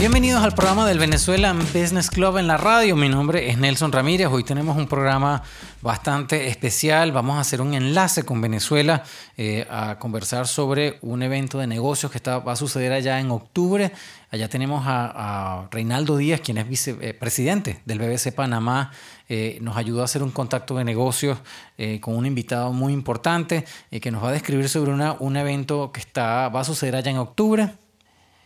Bienvenidos al programa del Venezuelan Business Club en la radio. Mi nombre es Nelson Ramírez. Hoy tenemos un programa bastante especial. Vamos a hacer un enlace con Venezuela eh, a conversar sobre un evento de negocios que está, va a suceder allá en octubre. Allá tenemos a, Reinaldo Díaz, quien es vicepresidente eh, del BBC Panamá. Eh, nos ayudó a hacer un contacto de negocios con un invitado muy importante que nos va a describir sobre una, un evento que está, va a suceder allá en octubre.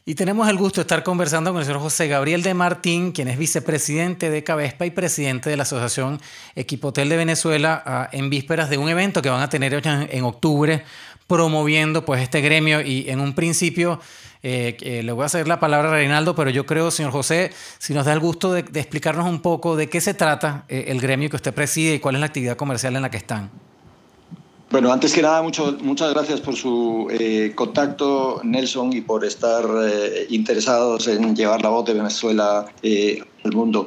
Y tenemos el gusto de estar conversando con el señor José Gabriel de Martín, quien es vicepresidente de Cabespa y presidente de la Asociación Equipotel de Venezuela, ah, en vísperas de un evento que van a tener en octubre promoviendo pues este gremio y en un principio eh, le voy a hacer la palabra a Reinaldo, pero yo creo, señor José, si nos da el gusto de, explicarnos un poco de qué se trata eh, el gremio que usted preside y cuál es la actividad comercial en la que están. Bueno, antes que nada, mucho, muchas gracias por su eh, contacto, Nelson, y por estar eh, interesados en llevar la voz de Venezuela eh, al mundo.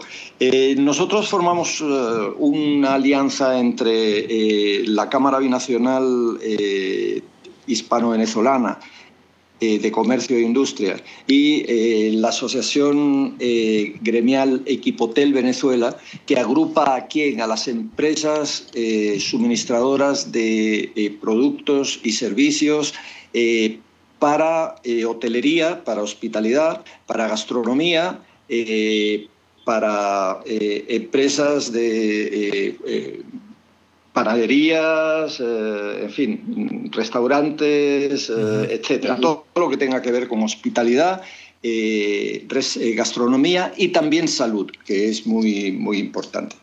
nosotros formamos una alianza entre la Cámara Binacional Hispano-Venezolana, eh, de Comercio e Industria y eh, la Asociación eh, Gremial Equipotel Venezuela, que agrupa a quién? A las empresas suministradoras de productos y servicios para hotelería, para hospitalidad, para gastronomía, para empresas de panaderías, eh, en fin, restaurantes, eh, etcétera. Todo lo que tenga que ver con hospitalidad, eh, gastronomía y también salud, que es muy, muy importante.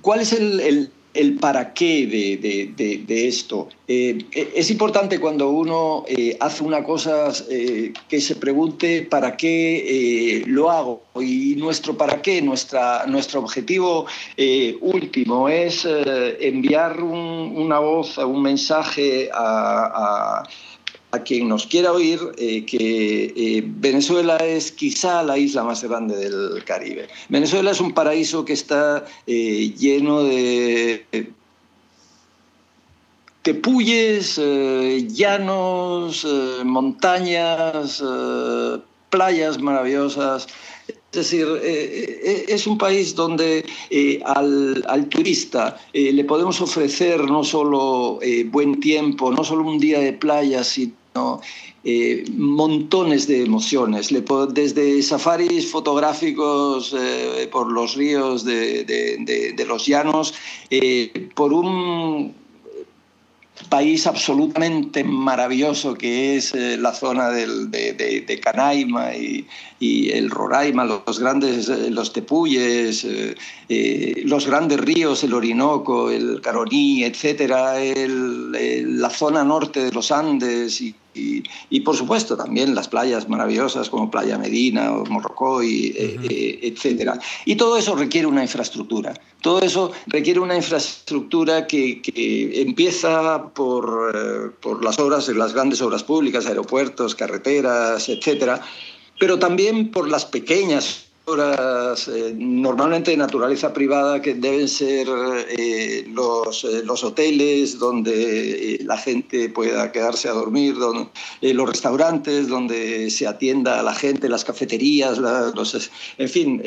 ¿Cuál es el, el para qué de, esto. Eh, es importante cuando uno eh, hace una cosa eh, que se pregunte para qué lo hago. Y nuestro para qué, nuestra, nuestro objetivo último es enviar una voz, un mensaje a quien nos quiera oír eh, que eh, Venezuela es quizá la isla más grande del Caribe. Venezuela es un paraíso que está eh, lleno de tepuyes, llanos, montañas, playas maravillosas. Es decir, es un país donde al, al, turista le podemos ofrecer no solo buen tiempo, no solo un día de playa, sino eh, montones de emociones, desde safaris fotográficos eh, por los ríos de, los llanos, eh, por un país absolutamente maravilloso que es la zona de, Canaima y, el Roraima, los grandes, los Tepuyes, los grandes ríos, el Orinoco, el Caroní, etcétera, la zona norte de los Andes y y, por supuesto también las playas maravillosas como Playa Medina o Morrocoy, eh, eh, etc. Y todo eso requiere una infraestructura. Todo eso requiere una infraestructura que, empieza por, eh, por las obras, las grandes obras públicas, aeropuertos, carreteras, etc. Pero también por las pequeñas eh, normalmente de naturaleza privada que deben ser eh, los, eh, los, hoteles donde la gente pueda quedarse a dormir, los restaurantes donde se atienda a la gente, las cafeterías, los, en fin,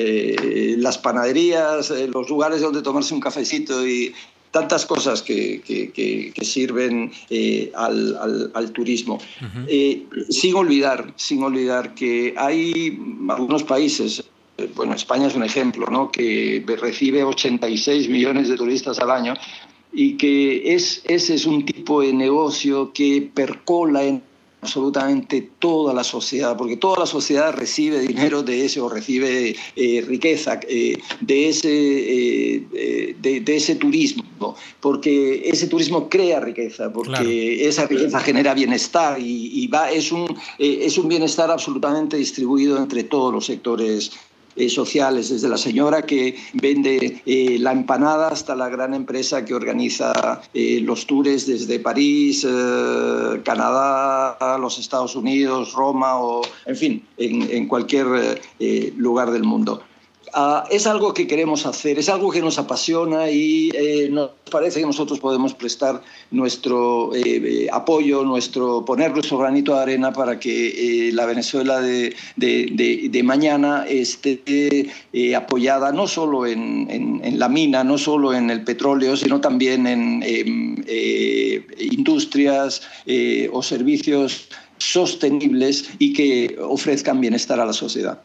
las panaderías, los lugares donde tomarse un cafecito y tantas cosas que, que, que, sirven al, al, al, turismo. sin olvidar, sin olvidar que hay algunos países, bueno, España es un ejemplo, ¿no? que recibe 86 millones de turistas al año y que es, ese es un tipo de negocio que percola en absolutamente toda la sociedad, porque toda la sociedad recibe dinero de ese o recibe eh, riqueza eh, de, ese, eh, de, ese turismo, porque ese turismo crea riqueza, porque esa riqueza genera bienestar y, va, es, un, es un bienestar absolutamente distribuido entre todos los sectores eh, sociales, desde la señora que vende eh, la empanada hasta la gran empresa que organiza eh, los tours desde París, Canadá, los Estados Unidos, Roma o, en fin, en, cualquier lugar del mundo. Ah, es algo que queremos hacer, es algo que nos apasiona y eh, nos parece que nosotros podemos prestar nuestro eh, eh, apoyo, nuestro, poner nuestro granito de arena para que la Venezuela de, de, mañana esté apoyada no solo en, en, la mina, no solo en el petróleo, sino también en industrias o servicios sostenibles y que ofrezcan bienestar a la sociedad.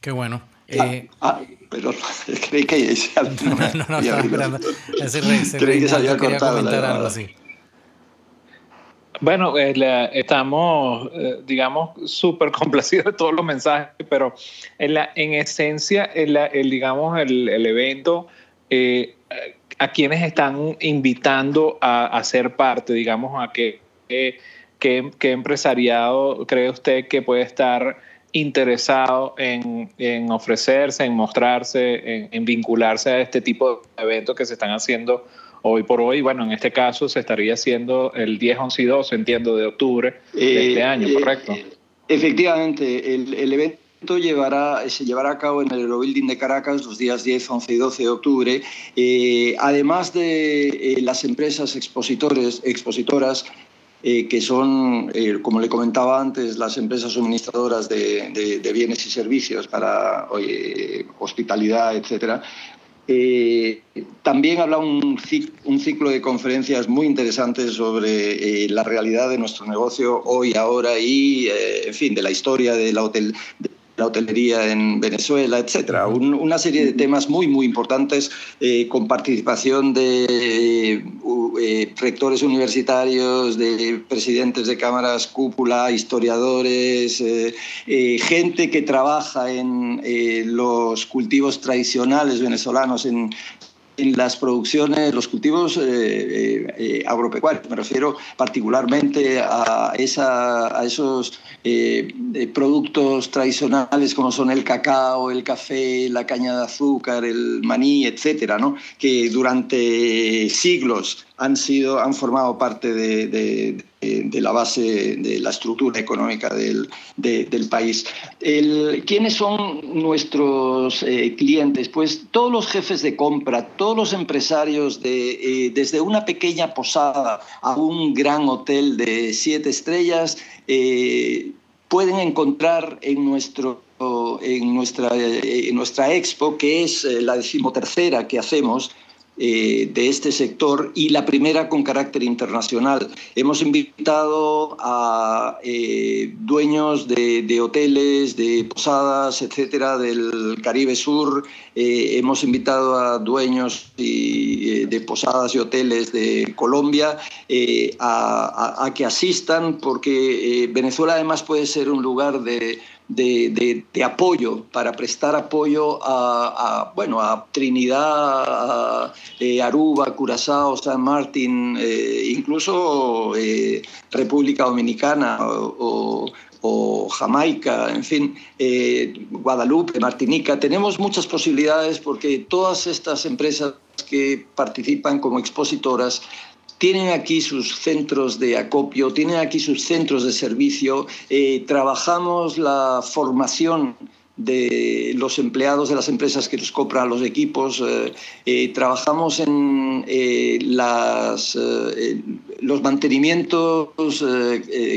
Qué bueno. Ah, eh, ah, pero creí que no, no, no, estaba esperando. Creí que se había cortado comentar algo así. Bueno, eh, estamos, eh, digamos, súper complacidos de todos los mensajes, pero en, la, en esencia, el, el digamos, el, el evento, eh, ¿a quienes están invitando a, a, ser parte, digamos, a qué, qué, qué empresariado cree usted que puede estar interesado en, en ofrecerse, en mostrarse, en, vincularse a este tipo de eventos que se están haciendo hoy por hoy. Bueno, en este caso se estaría haciendo el 10, 11 y 12, entiendo, de octubre de este eh, año, eh, ¿correcto? efectivamente, el, el evento llevará, se llevará a cabo en el Eurobuilding de Caracas los días 10, 11 y 12 de octubre. Eh, además de las empresas expositores, expositoras, eh, que son, eh, como le comentaba antes, las empresas suministradoras de, bienes y servicios para hospitalidad, etc. Eh, también habla un, un, ciclo de conferencias muy interesantes sobre la realidad de nuestro negocio hoy, ahora y, en fin, de la historia de la, hotel, la hotelería en Venezuela, etcétera. una serie de temas muy, muy importantes eh, con participación de eh, eh, rectores universitarios, de presidentes de cámaras cúpula, historiadores, gente que trabaja en los cultivos tradicionales venezolanos en en las producciones, los cultivos eh, agropecuarios. Me refiero particularmente a, esos eh, productos tradicionales como son el cacao, el café, la caña de azúcar, el maní, etcétera, ¿no? que durante siglos han, sido, han formado parte de, la base de la estructura económica del, país. ¿Quiénes son nuestros eh, clientes? Pues todos los jefes de compra, todos los empresarios, de, eh, desde una pequeña posada a un gran hotel de siete estrellas, eh, pueden encontrar en, nuestro, en, nuestra, en nuestra expo, que es la decimotercera que hacemos, eh, de este sector y la primera con carácter internacional. Hemos invitado a eh, dueños de, hoteles, de posadas, etcétera, del Caribe Sur. Eh, hemos invitado a dueños de posadas y hoteles de Colombia a, que asistan porque Venezuela además puede ser un lugar de de, apoyo, para prestar apoyo a, bueno, a Trinidad, eh, Aruba, Curazao, San Martín, eh, incluso eh, República Dominicana o, Jamaica, en fin, Guadalupe, Martinica. Tenemos muchas posibilidades porque todas estas empresas que participan como expositoras tienen aquí sus centros de acopio, tienen aquí sus centros de servicio, eh, trabajamos la formación de los empleados de las empresas que nos compran los equipos, eh, eh, trabajamos en los mantenimientos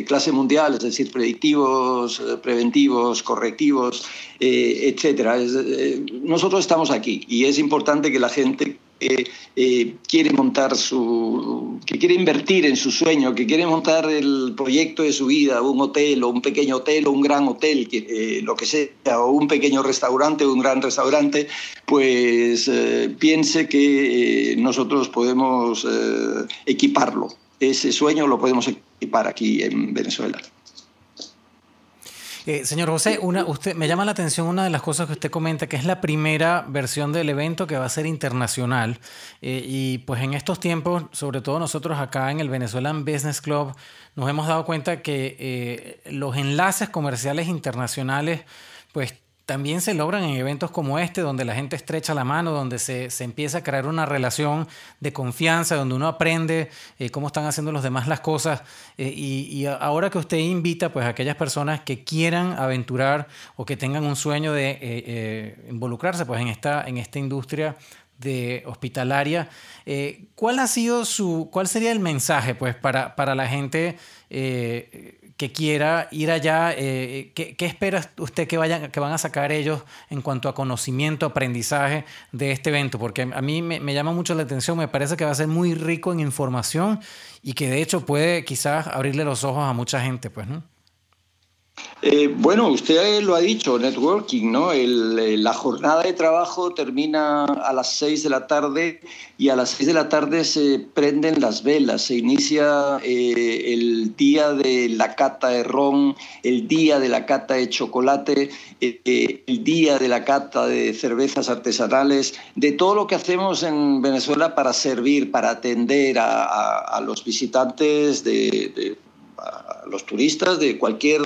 clase mundial, es decir, predictivos, preventivos, correctivos, etc. nosotros estamos aquí y es importante que la gente que eh, quiere montar su, que quiere invertir en su sueño, que quiere montar el proyecto de su vida, un hotel o un pequeño hotel o un gran hotel, eh, lo que sea, o un pequeño restaurante o un gran restaurante, pues eh, piense que nosotros podemos equiparlo. Ese sueño lo podemos equipar aquí en Venezuela. Eh, señor José, una, usted, me llama la atención una de las cosas que usted comenta, que es la primera versión del evento que va a ser internacional. Eh, y pues en estos tiempos, sobre todo nosotros acá en el Venezuelan Business Club, nos hemos dado cuenta que eh, los enlaces comerciales internacionales, pues también se logran en eventos como este, donde la gente estrecha la mano, donde se, empieza a crear una relación de confianza, donde uno aprende eh, cómo están haciendo los demás las cosas. Eh, y, ahora que usted invita pues, a aquellas personas que quieran aventurar o que tengan un sueño de eh, involucrarse pues, en, esta, en esta industria de hospitalaria, ¿cuál ha sido su, cuál sería el mensaje pues, para, para la gente? Que quiera ir allá, eh, ¿qué, ¿qué, espera usted que, vayan, que van a sacar ellos en cuanto a conocimiento, aprendizaje de este evento? Porque a mí me, llama mucho la atención, me parece que va a ser muy rico en información y que de hecho puede quizás abrirle los ojos a mucha gente, pues, ¿no? Eh, bueno, usted lo ha dicho, networking, ¿no? la jornada de trabajo termina a las 6 de la tarde y a las 6 de la tarde se prenden las velas, se inicia eh, el día de la cata de ron, el día de la cata de chocolate, eh, el día de la cata de cervezas artesanales, de todo lo que hacemos en Venezuela para servir, para atender a, los visitantes de los turistas de cualquier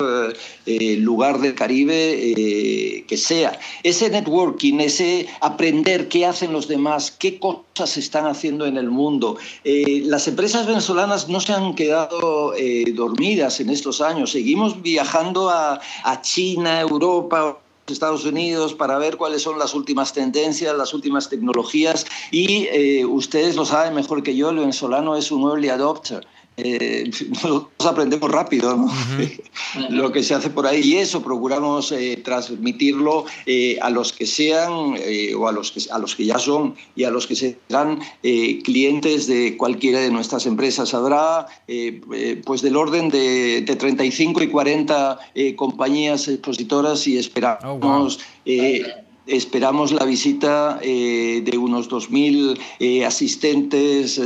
eh, lugar del Caribe eh, que sea. Ese networking, ese aprender qué hacen los demás, qué cosas están haciendo en el mundo. Eh, las empresas venezolanas no se han quedado dormidas en estos años. Seguimos viajando a, a China, Europa, Estados Unidos para ver cuáles son las últimas tendencias, las últimas tecnologías y ustedes lo saben mejor que yo, el venezolano es un early adopter eh, nosotros aprendemos rápido lo que se hace por ahí y eso procuramos eh, transmitirlo eh, a los que sean eh, o a los que, a los que ya son y a los que serán clientes de cualquiera de nuestras empresas. Habrá pues del orden de, de 35 y 40 compañías expositoras y esperamos... Oh, esperamos la visita de unos 2.000 asistentes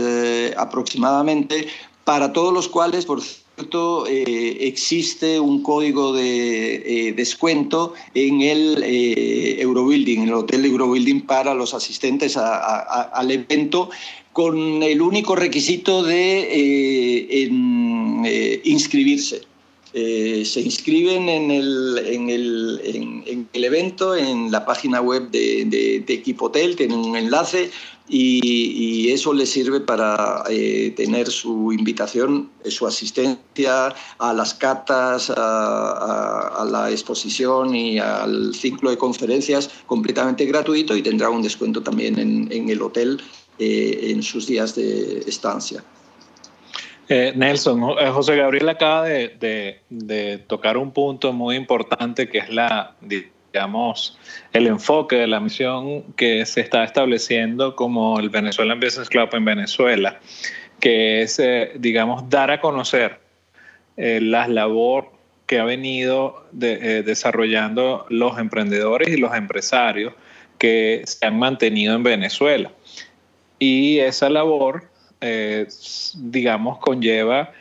aproximadamente para todos los cuales, por cierto, eh, existe un código de eh, descuento en el eh, Eurobuilding, en el Hotel Eurobuilding para los asistentes al evento, con el único requisito de inscribirse. se inscriben en el, en, el, en, el, evento, en la página web de, de, de Equipo Hotel, tienen un enlace y, eso le sirve para eh, tener su invitación, eh, su asistencia a las catas, a, la exposición y al ciclo de conferencias completamente gratuito y tendrá un descuento también en, el hotel eh, en sus días de estancia. Nelson, José Gabriel acaba de, tocar un punto muy importante que es la digamos, el enfoque de la misión que se está estableciendo como el Venezuelan Business Club en Venezuela, que es, eh, digamos, dar a conocer eh, la labor que ha venido eh, desarrollando los emprendedores y los empresarios que se han mantenido en Venezuela. Y esa labor, digamos, conlleva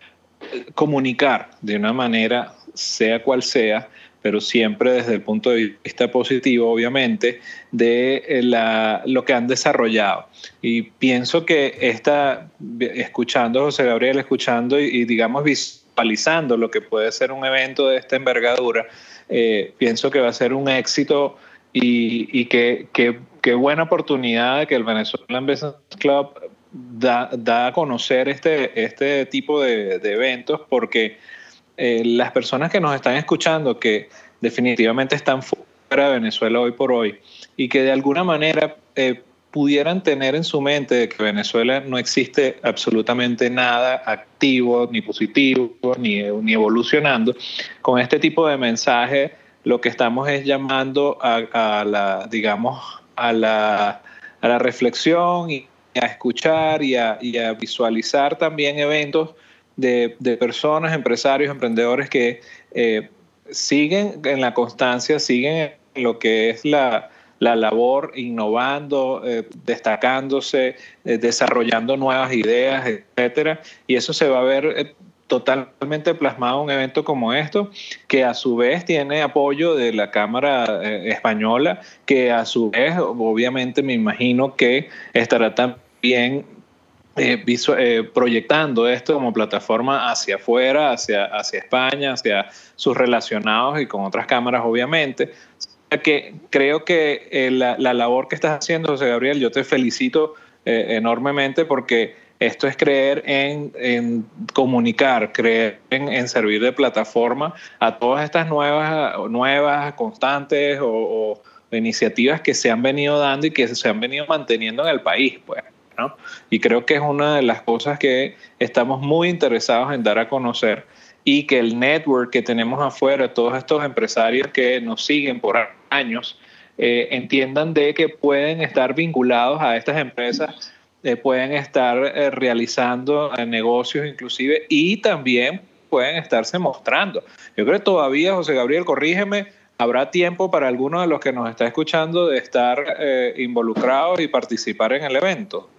comunicar de una manera, sea cual sea, pero siempre desde el punto de vista positivo, obviamente, de eh, la, lo que han desarrollado. Y pienso que esta, escuchando José Gabriel, escuchando y, digamos visualizando lo que puede ser un evento de esta envergadura, eh, pienso que va a ser un éxito y, que, que, buena oportunidad que el Venezuelan Business Club da, da a conocer este, este tipo de, de eventos porque eh, las personas que nos están escuchando, que definitivamente están fuera de Venezuela hoy por hoy, y que de alguna manera eh, pudieran tener en su mente de que Venezuela no existe absolutamente nada activo, ni positivo, ni, ni evolucionando, con este tipo de mensaje lo que estamos es llamando a, la, digamos, a la, a la reflexión y a escuchar y a, y a visualizar también eventos de, personas, empresarios, emprendedores que eh, siguen en la constancia, siguen en lo que es la, labor, innovando, eh, destacándose, eh, desarrollando nuevas ideas, etcétera, y eso se va a ver totalmente plasmado en un evento como esto, que a su vez tiene apoyo de la Cámara Española, que a su vez, obviamente, me imagino que estará también eh, eh, proyectando esto como plataforma hacia afuera, hacia, hacia España, hacia sus relacionados y con otras cámaras, obviamente. que creo que la, labor que estás haciendo, José Gabriel, yo te felicito enormemente porque esto es creer en, comunicar, creer en, servir de plataforma a todas estas nuevas, nuevas constantes o, iniciativas que se han venido dando y que se han venido manteniendo en el país. Pues, ¿no? Y creo que es una de las cosas que estamos muy interesados en dar a conocer y que el network que tenemos afuera, todos estos empresarios que nos siguen por años, eh, entiendan de que pueden estar vinculados a estas empresas eh, pueden estar eh, realizando eh, negocios inclusive y también pueden estarse mostrando. Yo creo que todavía, José Gabriel, corrígeme, habrá tiempo para algunos de los que nos está escuchando de estar involucrados y participar en el evento.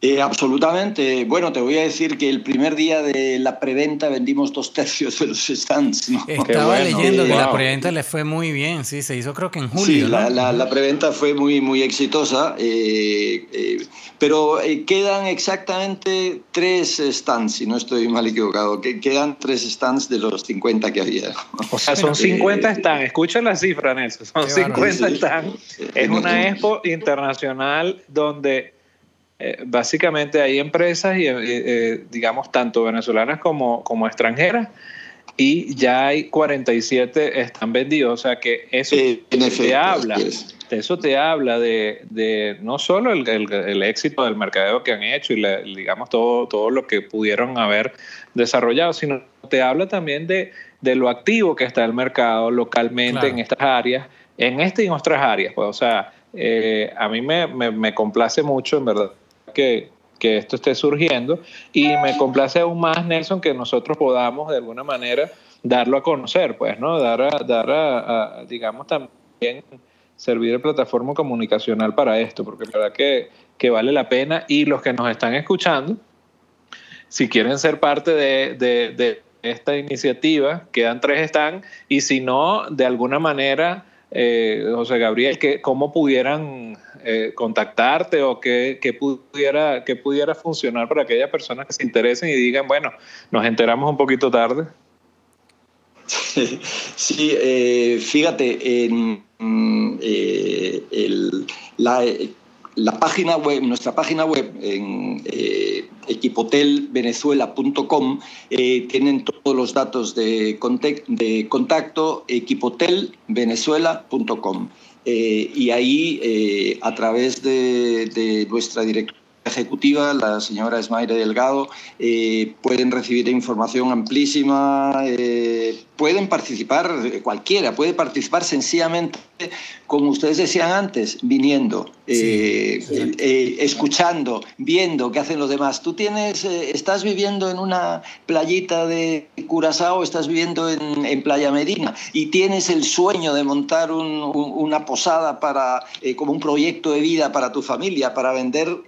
Eh, absolutamente. Bueno, te voy a decir que el primer día de la preventa vendimos dos tercios de los stands. Estaba leyendo que la preventa le fue muy bien, sí, se hizo creo que en julio. Sí, la, la, preventa fue muy, muy exitosa, eh, eh, pero quedan exactamente tres stands, si no estoy mal equivocado, que quedan tres stands de los 50 que había. O sea, son 50 stands, escucha la cifra, Nelson, son 50 stands. Es una expo internacional donde eh, básicamente hay empresas, y, eh, eh, digamos, tanto venezolanas como, como extranjeras, y ya hay 47 están vendidos, o sea que eso te habla, eso te habla de, de no solo el, el, éxito del mercadeo que han hecho y digamos todo, todo lo que pudieron haber desarrollado, sino te habla también de, de lo activo que está el mercado localmente en estas áreas, en esta y en otras áreas, pues, o sea, a mí me, me, me complace mucho, en verdad, que, esto esté surgiendo y me complace aún más, Nelson, que nosotros podamos de alguna manera darlo a conocer, pues, ¿no? Dar a, dar a, digamos, también servir de plataforma comunicacional para esto, porque es verdad que, que, vale la pena y los que nos están escuchando, si quieren ser parte de, de, de esta iniciativa, quedan tres están, y si no, de alguna manera, eh, José Gabriel, que, ¿cómo pudieran eh, contactarte o qué, pudiera, que pudiera funcionar para aquellas personas que se interesen y digan, bueno, nos enteramos un poquito tarde? Sí, eh, fíjate, en eh, la, página web, nuestra página web en equipotelvenezuela.com tienen todos los datos de, de contacto equipotelvenezuela.com. Eh, y ahí, eh, a través de, nuestra directora ejecutiva, la señora Esmaire Delgado, eh, pueden recibir información amplísima, pueden participar, cualquiera puede participar sencillamente, como ustedes decían antes, viniendo, eh, eh, escuchando, viendo qué hacen los demás. Tú tienes, eh, estás viviendo en una playita de Curazao, estás viviendo en, Playa Medina y tienes el sueño de montar una posada para, como un proyecto de vida para tu familia, para vender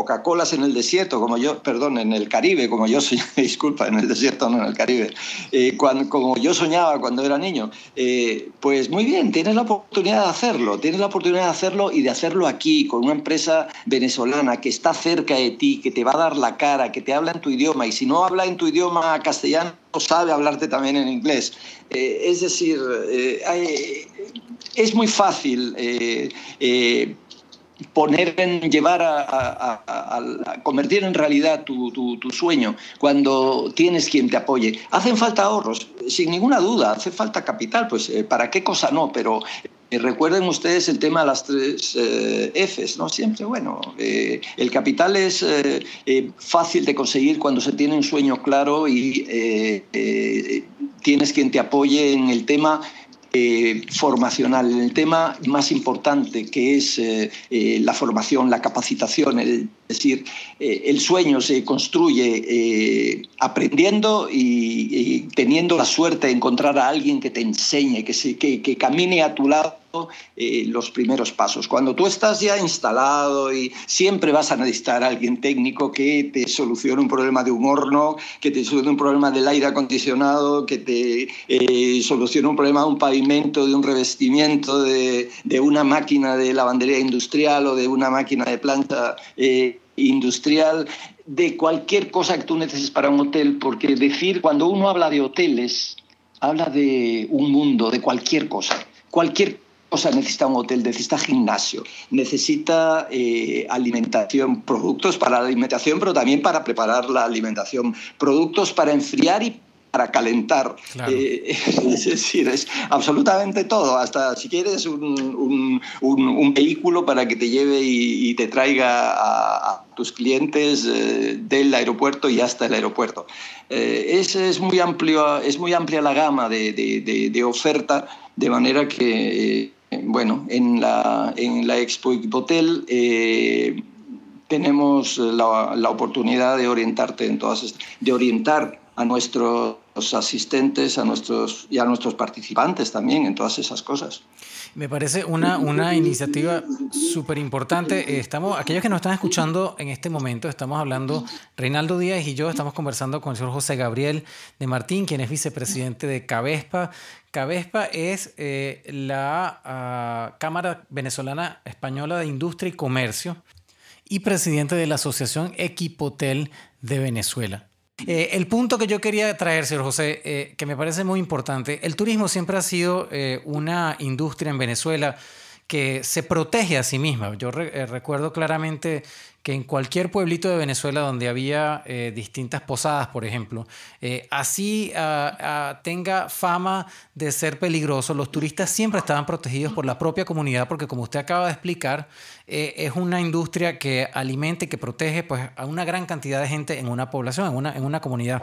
Coca-Colas en el desierto, como yo, perdón, en el Caribe, como yo soñaba, disculpa, en el desierto, no en el Caribe, eh, cuando, como yo soñaba cuando era niño, eh, pues muy bien, tienes la oportunidad de hacerlo, tienes la oportunidad de hacerlo y de hacerlo aquí, con una empresa venezolana que está cerca de ti, que te va a dar la cara, que te habla en tu idioma, y si no habla en tu idioma castellano, sabe hablarte también en inglés. Eh, es decir, es muy fácil poner en, llevar a, convertir en realidad tu, sueño cuando tienes quien te apoye. Hacen falta ahorros, sin ninguna duda, hace falta capital, pues eh, para qué cosa no, pero eh, recuerden ustedes el tema de las tres eh, Fs, ¿no? Siempre, bueno, el capital es fácil de conseguir cuando se tiene un sueño claro y tienes quien te apoye en el tema eh, formacional, en el tema más importante que es eh, eh, la formación, la capacitación, es decir, el sueño se construye aprendiendo y, teniendo la suerte de encontrar a alguien que te enseñe, que, se, que camine a tu lado eh, los primeros pasos. Cuando tú estás ya instalado y siempre vas a necesitar a alguien técnico que te solucione un problema de un horno, que te solucione un problema del aire acondicionado, que te eh, solucione un problema de un pavimento, de un revestimiento, de, una máquina de lavandería industrial o de una máquina de planta eh, industrial, de cualquier cosa que tú necesites para un hotel, porque decir, cuando uno habla de hoteles, habla de un mundo, de cualquier cosa. Cualquier cosa necesita un hotel? Necesita gimnasio, necesita eh, alimentación, productos para la alimentación, pero también para preparar la alimentación, productos para enfriar y para calentar. Eh, es decir, es absolutamente todo, hasta si quieres un, vehículo para que te lleve y, te traiga a, tus clientes eh, del aeropuerto y hasta el aeropuerto. Eh, es, es, muy amplio, es muy amplia la gama de, oferta, de manera que, bueno, en la, en la Expo Hotel tenemos la, la, oportunidad de orientarte en todas, de orientar a nuestros asistentes a nuestros, y a nuestros participantes también en todas esas cosas. Me parece una, una iniciativa súper importante. Estamos, aquellos que nos están escuchando en este momento, estamos hablando, Reinaldo Díaz y yo estamos conversando con el señor José Gabriel de Martín, quien es vicepresidente de Cabespa. Cabespa es eh, la ah, Cámara Venezolana Española de Industria y Comercio y presidente de la Asociación Equipotel de Venezuela. Eh, el punto que yo quería traer, señor José, eh, que me parece muy importante, el turismo siempre ha sido eh, una industria en Venezuela que se protege a sí misma. Yo recuerdo claramente que en cualquier pueblito de Venezuela donde había eh, distintas posadas, por ejemplo, eh, así ah, tenga fama de ser peligroso, los turistas siempre estaban protegidos por la propia comunidad, porque como usted acaba de explicar, eh, es una industria que alimenta y que protege pues, a una gran cantidad de gente en una población, en una, en una comunidad.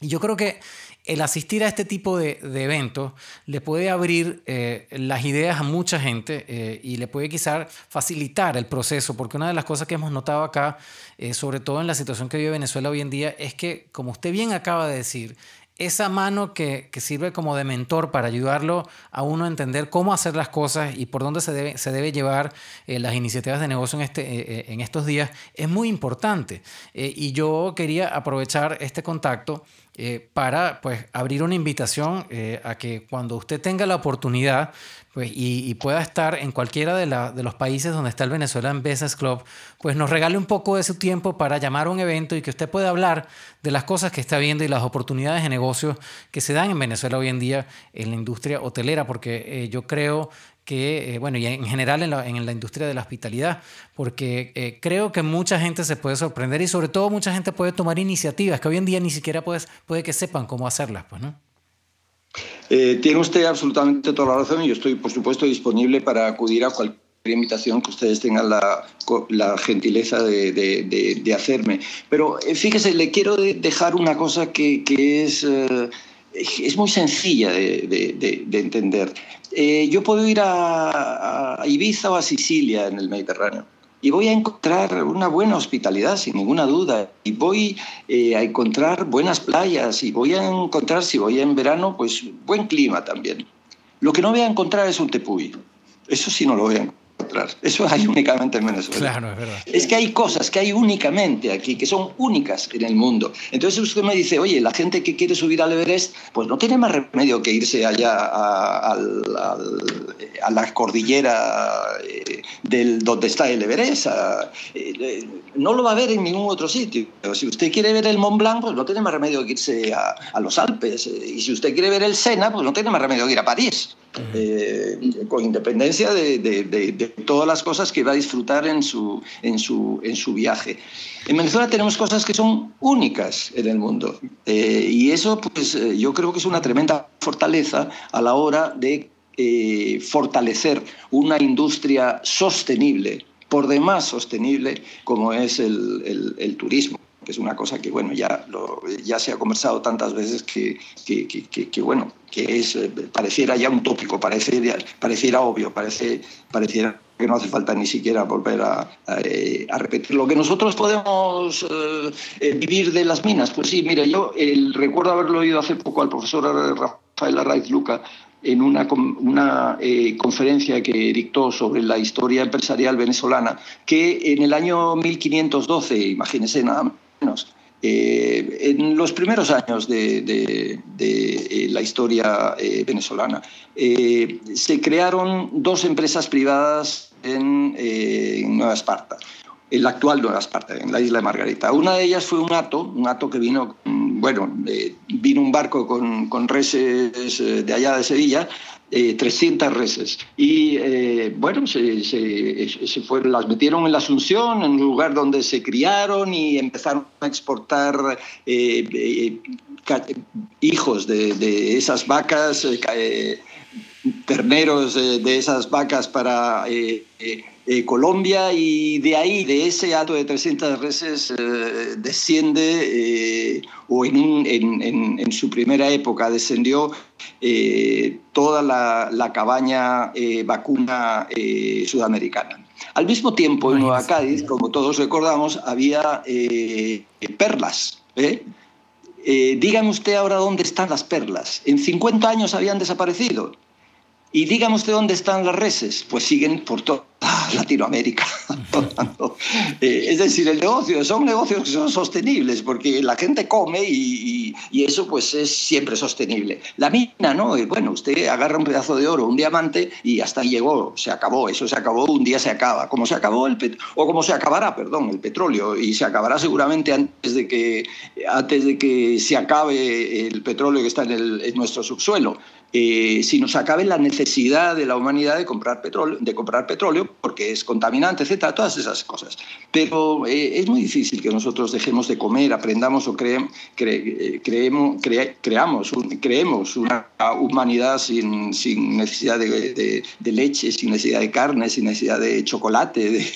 Y yo creo que el asistir a este tipo de, eventos le puede abrir eh, las ideas a mucha gente eh, y le puede quizás facilitar el proceso, porque una de las cosas que hemos notado acá, eh, sobre todo en la situación que vive Venezuela hoy en día, es que, como usted bien acaba de decir, esa mano que, sirve como de mentor para ayudarlo a uno a entender cómo hacer las cosas y por dónde se debe, se debe llevar las iniciativas de negocio en, este, en estos días es muy importante. y yo quería aprovechar este contacto eh, para pues, abrir una invitación eh, a que cuando usted tenga la oportunidad pues, y, pueda estar en cualquiera de, de, los países donde está el Venezuelan Business Club, pues nos regale un poco de su tiempo para llamar a un evento y que usted pueda hablar de las cosas que está viendo y las oportunidades de negocio que se dan en Venezuela hoy en día en la industria hotelera, porque eh, yo creo que, eh, bueno, y en general en la, en la, industria de la hospitalidad, porque eh, creo que mucha gente se puede sorprender y sobre todo mucha gente puede tomar iniciativas que hoy en día ni siquiera puede, puede que sepan cómo hacerlas, pues, ¿no? Eh, tiene usted absolutamente toda la razón y yo estoy, por supuesto, disponible para acudir a cualquier invitación que ustedes tengan la, la gentileza de, de, de, hacerme. Pero fíjese, le quiero dejar una cosa que, que es es muy sencilla de, entender. Eh, yo puedo ir a, Ibiza o a Sicilia en el Mediterráneo y voy a encontrar una buena hospitalidad, sin ninguna duda, y voy eh, a encontrar buenas playas y voy a encontrar, si voy en verano, pues buen clima también. Lo que no voy a encontrar es un tepuy. Eso sí no lo voy. Eso hay únicamente en Venezuela. Claro, es verdad. Es que hay cosas que hay únicamente aquí, que son únicas en el mundo. Entonces usted me dice, oye, la gente que quiere subir al Everest, pues no tiene más remedio que irse allá a, la cordillera eh, del, donde está el Everest. Eh, no lo va a ver en ningún otro sitio. Si usted quiere ver el Mont Blanc, pues no tiene más remedio que irse a, los Alpes. Y si usted quiere ver el Sena, pues no tiene más remedio que ir a París. Eh, con independencia de, todas las cosas que va a disfrutar en su, en su, en su viaje. En Venezuela tenemos cosas que son únicas en el mundo eh, y eso pues, eh, yo creo que es una tremenda fortaleza a la hora de fortalecer una industria sostenible, por demás sostenible, como es el, el turismo que es una cosa que bueno ya ya se ha conversado tantas veces que, que, que, bueno que es eh, pareciera ya un tópico pareciera, pareciera obvio parece pareciera que no hace falta ni siquiera volver a, eh, repetir. Lo que nosotros podemos eh, vivir de las minas pues sí mire yo el, recuerdo haberlo oído hace poco al profesor Rafael Arraiz Luca en una, una conferencia que dictó sobre la historia empresarial venezolana, que en el año 1512, imagínense nada eh, en los primeros años de, eh, la historia eh, venezolana, se crearon dos empresas privadas en, Nueva Esparta. en la actual Nueva Esparta, en la isla de Margarita. Una de ellas fue un ato, un ato que vino, bueno, eh, vino un barco con, reses de allá de Sevilla, 300 reses. Y bueno, se, se, se las metieron en la Asunción, en un lugar donde se criaron y empezaron a exportar hijos de, de, esas vacas, terneros de esas vacas para eh, Colombia y de ahí, de ese ato de 300 reses, eh, desciende, eh, o en, en, su primera época descendió toda la, la cabaña vacuna sudamericana. Al mismo tiempo, en Nueva Cádiz, como todos recordamos, había perlas. dígame usted ahora dónde están las perlas. En 50 años habían desaparecido. Y dígame usted dónde están las reses. Pues siguen por toda Latinoamérica. Eh, es decir, el negocio, son negocios que son sostenibles porque la gente come y, eso pues es siempre sostenible. La mina, ¿no? Eh, bueno, usted agarra un pedazo de oro, un diamante y hasta llegó, se acabó, eso se acabó, un día se acaba. Como se acabó el o como se acabará, perdón, el petróleo y se acabará seguramente antes de que, antes de que se acabe el petróleo que está en, en nuestro subsuelo. Eh, si nos acabe la necesidad de la humanidad de comprar petróleo, de comprar petróleo porque es contaminante, etcétera, todas esas cosas. Pero eh, es muy difícil que nosotros dejemos de comer, aprendamos o creemos, creemos, creamos, creemos una humanidad sin, sin necesidad de, de, leche, sin necesidad de carne, sin necesidad de chocolate,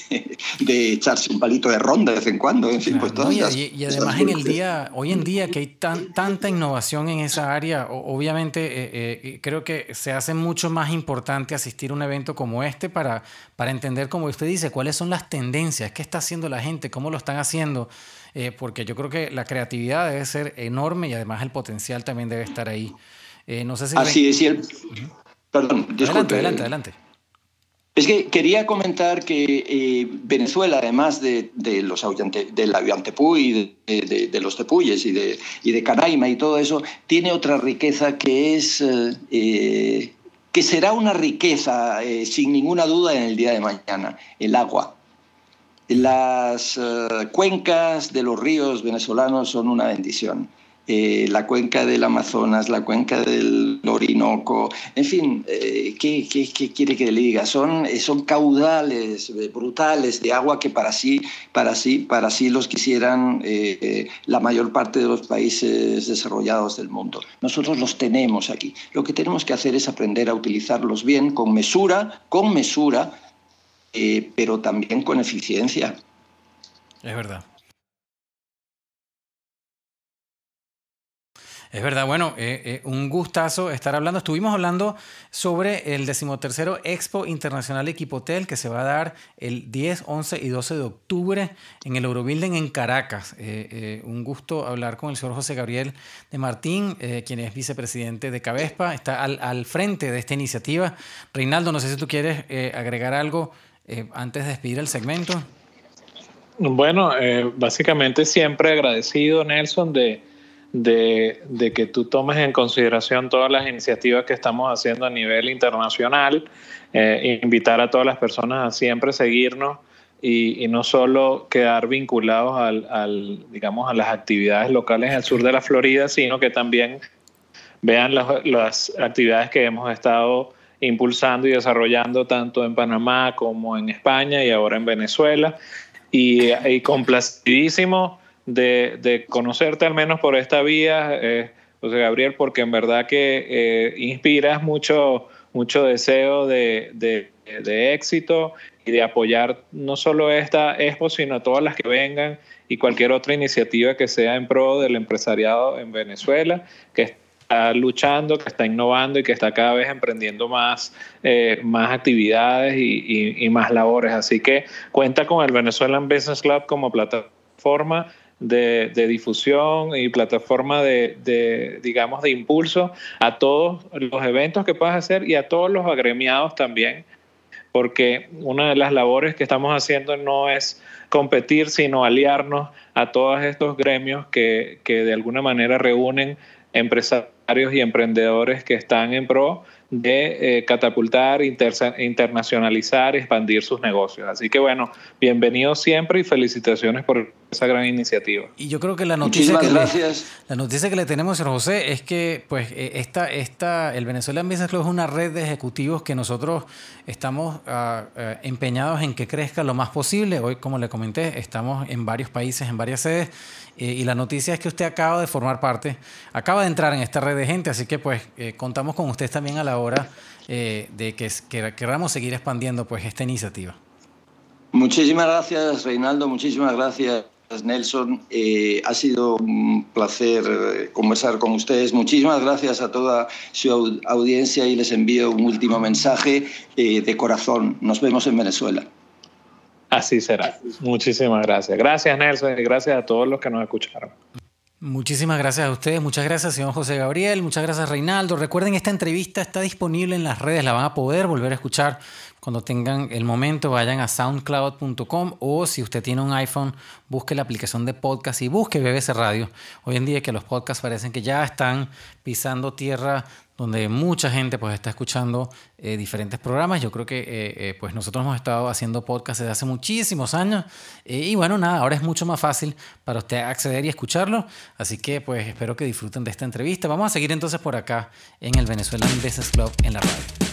de, echarse un palito de ronda de vez en cuando, en fin, pues todas y, y, además en el día, hoy en día que hay tan, tanta innovación en esa área, obviamente eh, creo que se hace mucho más importante asistir a un evento como este para, para entender, como usted dice, cuáles son las tendencias, qué está haciendo la gente, cómo lo están haciendo, eh, porque yo creo que la creatividad debe ser enorme y además el potencial también debe estar ahí. Eh, no sé si Así es, el... Perdón, disculpe. Adelante, adelante, adelante. Es que quería comentar que eh, Venezuela, además de, de los del Aviantepú y de, de, los Tepuyes y de, y de Canaima y todo eso, tiene otra riqueza que es eh, que será una riqueza sin ninguna duda en el día de mañana, el agua. Las cuencas de los ríos venezolanos son una bendición. Eh, la cuenca del Amazonas, la cuenca del Orinoco, en fin, eh, ¿qué, qué, quiere que le diga? Son, eh, son caudales brutales de agua que para sí, para sí, para sí los quisieran la mayor parte de los países desarrollados del mundo. Nosotros los tenemos aquí. Lo que tenemos que hacer es aprender a utilizarlos bien, con mesura, con mesura, pero también con eficiencia. Es verdad. Es verdad, bueno, eh, eh, un gustazo estar hablando. Estuvimos hablando sobre el decimotercero Expo Internacional Equipotel que se va a dar el 10, 11 y 12 de octubre en el Eurobuilding en Caracas. Eh, un gusto hablar con el señor José Gabriel de Martín, quien es vicepresidente de Cabespa, está al, al, frente de esta iniciativa. Reinaldo, no sé si tú quieres agregar algo antes de despedir el segmento. Bueno, básicamente siempre agradecido, Nelson, de de, que tú tomes en consideración todas las iniciativas que estamos haciendo a nivel internacional, eh, invitar a todas las personas a siempre seguirnos y, no solo quedar vinculados al, digamos, a las actividades locales en el sur de la Florida, sino que también vean las, las actividades que hemos estado impulsando y desarrollando tanto en Panamá como en España y ahora en Venezuela. Y, y complacidísimo de, conocerte al menos por esta vía, eh, José Gabriel, porque en verdad que eh, inspiras mucho, mucho deseo de, éxito y de apoyar no solo esta expo, sino todas las que vengan y cualquier otra iniciativa que sea en pro del empresariado en Venezuela, que está luchando, que está innovando y que está cada vez emprendiendo más, eh, más actividades y, más labores. Así que cuenta con el Venezuelan Business Club como plataforma de, difusión y plataforma de, digamos, de impulso a todos los eventos que puedas hacer y a todos los agremiados también, porque una de las labores que estamos haciendo no es competir, sino aliarnos a todos estos gremios que, de alguna manera reúnen empresarios y emprendedores que están en pro de eh, catapultar, internacionalizar y expandir sus negocios. Así que bueno, bienvenidos siempre y felicitaciones por esa gran iniciativa. Y yo creo que la noticia, que Le, la noticia que le tenemos, señor José, es que pues eh, esta, esta, el Venezuelan Business Club es una red de ejecutivos que nosotros estamos eh, empeñados en que crezca lo más posible. Hoy, como le comenté, estamos en varios países, en varias sedes eh, y la noticia es que usted acaba de formar parte, acaba de entrar en esta red de gente, así que pues eh, contamos con usted también a la hora eh, de que, queramos seguir expandiendo pues esta iniciativa. Muchísimas gracias Reinaldo, muchísimas gracias Nelson. ha sido un placer conversar con ustedes. Muchísimas gracias a toda su audiencia y les envío un último mensaje de corazón. Nos vemos en Venezuela. Así será. Muchísimas gracias. Gracias, Nelson, y gracias a todos los que nos escucharon. Muchísimas gracias a ustedes, muchas gracias señor José Gabriel, muchas gracias Reinaldo. Recuerden, esta entrevista está disponible en las redes, la van a poder volver a escuchar cuando tengan el momento, vayan a soundcloud.com o si usted tiene un iPhone, busque la aplicación de podcast y busque BBC Radio. Hoy en día que los podcasts parecen que ya están pisando tierra donde mucha gente pues está escuchando eh, diferentes programas. Yo creo que eh, eh, pues nosotros hemos estado haciendo podcasts desde hace muchísimos años y bueno, nada, ahora es mucho más fácil para usted acceder y escucharlo. Así que pues espero que disfruten de esta entrevista. Vamos a seguir entonces por acá en el Venezuelan Business Club en la radio.